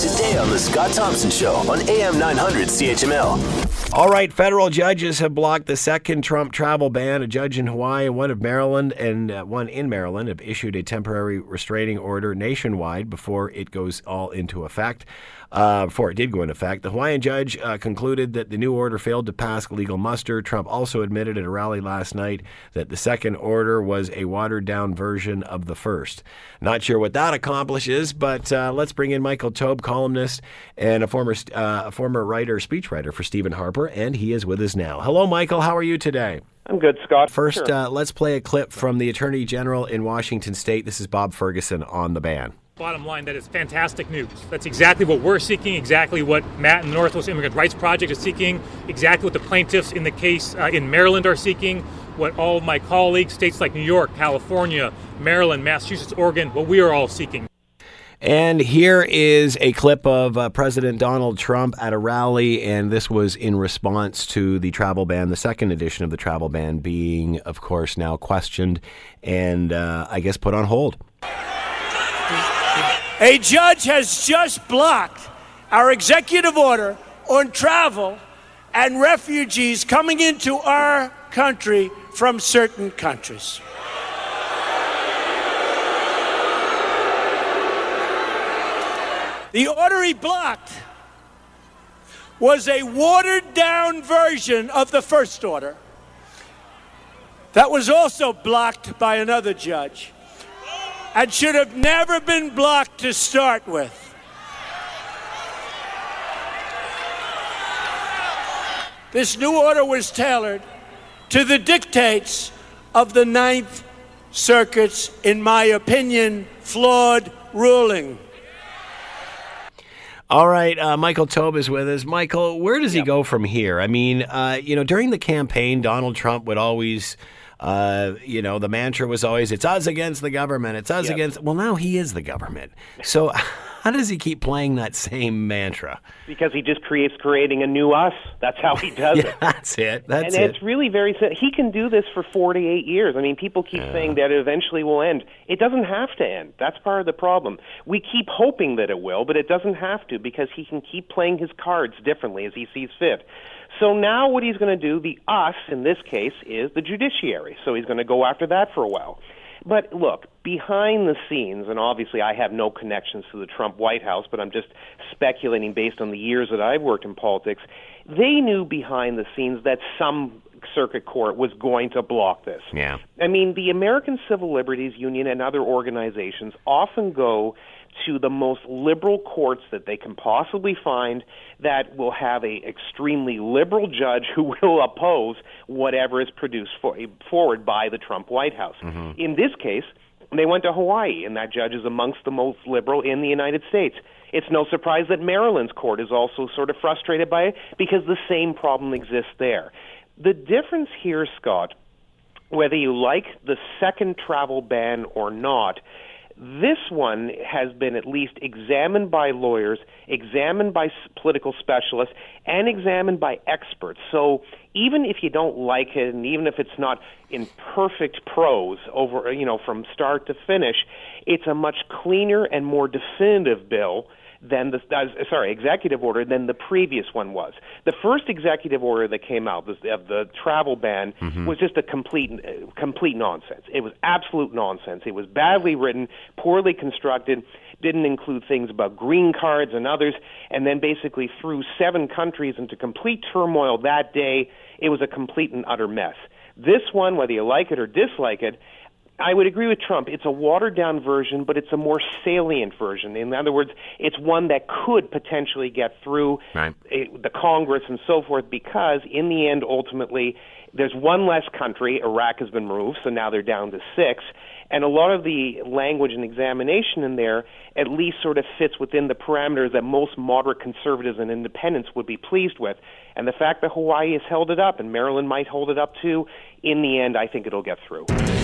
today on The Scott Thompson Show on AM 900 CHML. All right, federal judges have blocked the second Trump travel ban. A judge in Hawaii one of Maryland and uh, one in Maryland have issued a temporary restraining order nationwide before it goes all into effect. Uh, before it did go into effect, the Hawaiian judge uh, concluded that the new order failed to pass legal muster. Trump also admitted at a rally last night that the second order was a watered down version of the first. Not sure what that accomplishes, but uh, let's bring in Michael Taube, columnist and a former uh, a former writer, speechwriter for Stephen Harper, and he is with us now. Hello, Michael. How are you today? I'm good, Scott. First, Sure. uh, let's play a clip from the Attorney General in Washington State. This is Bob Ferguson on the ban. Bottom line, that is fantastic news. That's exactly what we're seeking, exactly what Matt and the Northwest Immigrant Rights Project is seeking, exactly what the plaintiffs in the case uh, in Maryland are seeking, what all of my colleagues, states like New York, California, Maryland, Massachusetts, Oregon, what we are all seeking. And here is a clip of uh, President Donald Trump at a rally, and this was in response to the travel ban, the second edition of the travel ban being, of course, now questioned and uh, I guess put on hold. A judge has just blocked our executive order on travel and refugees coming into our country from certain countries. The order he blocked was a watered down version of the first order that was also blocked by another judge and should have never been blocked to start with. This new order was tailored to the dictates of the Ninth Circuit's, in my opinion, flawed ruling. All right, uh, Michael Taube is with us. Michael, where does he go from here? I mean, uh, you know, during the campaign, Donald Trump would always, uh, you know, the mantra was always, it's us against the government. It's us Yep. against. Well, now he is the government. So how does he keep playing that same mantra? because he just creates creating a new us. That's how he does Yeah, it. that's it. That's and it. it's really very simple. He can do this for 48 years. I mean, people keep saying that it eventually will end. It doesn't have to end. That's part of the problem. We keep hoping that it will, but it doesn't have to because he can keep playing his cards differently as he sees fit. So now what he's going to do, the us in this case, is the judiciary. So he's going to go after that for a while. But look, behind the scenes, and obviously I have no connections to the Trump White House, but I'm just speculating based on the years that I've worked in politics. They knew behind the scenes that some circuit court was going to block this. Yeah. I mean, the American Civil Liberties Union and other organizations often go to the most liberal courts that they can possibly find that will have a extremely liberal judge who will oppose whatever is produced for, forward by the Trump White House. Mm-hmm. In this case, they went to Hawaii, and that judge is amongst the most liberal in the United States. It's no surprise that Maryland's court is also sort of frustrated by it because the same problem exists there. The difference here, Scott, whether you like the second travel ban or not, this one has been at least examined by lawyers, examined by political specialists, and examined by experts. So even if you don't like it, and even if it's not in perfect prose over, you know, from start to finish, it's a much cleaner and more definitive bill than the uh, sorry executive order than the previous one was. The first executive order that came out of the travel ban was just a complete uh, complete nonsense. It was absolute nonsense. It was badly written, poorly constructed, didn't include things about green cards and others, and then basically threw seven countries into complete turmoil that day. It was a complete and utter mess. This one, whether you like it or dislike it, I would agree with Trump. It's a watered down version, but it's a more salient version. In other words, it's one that could potentially get through Right. eh, the Congress and so forth because, in the end, ultimately, there's one less country. Iraq has been removed, so now they're down to six. And a lot of the language and examination in there at least sort of fits within the parameters that most moderate conservatives and independents would be pleased with. And the fact that Hawaii has held it up and Maryland might hold it up too, in the end, I think it'll get through.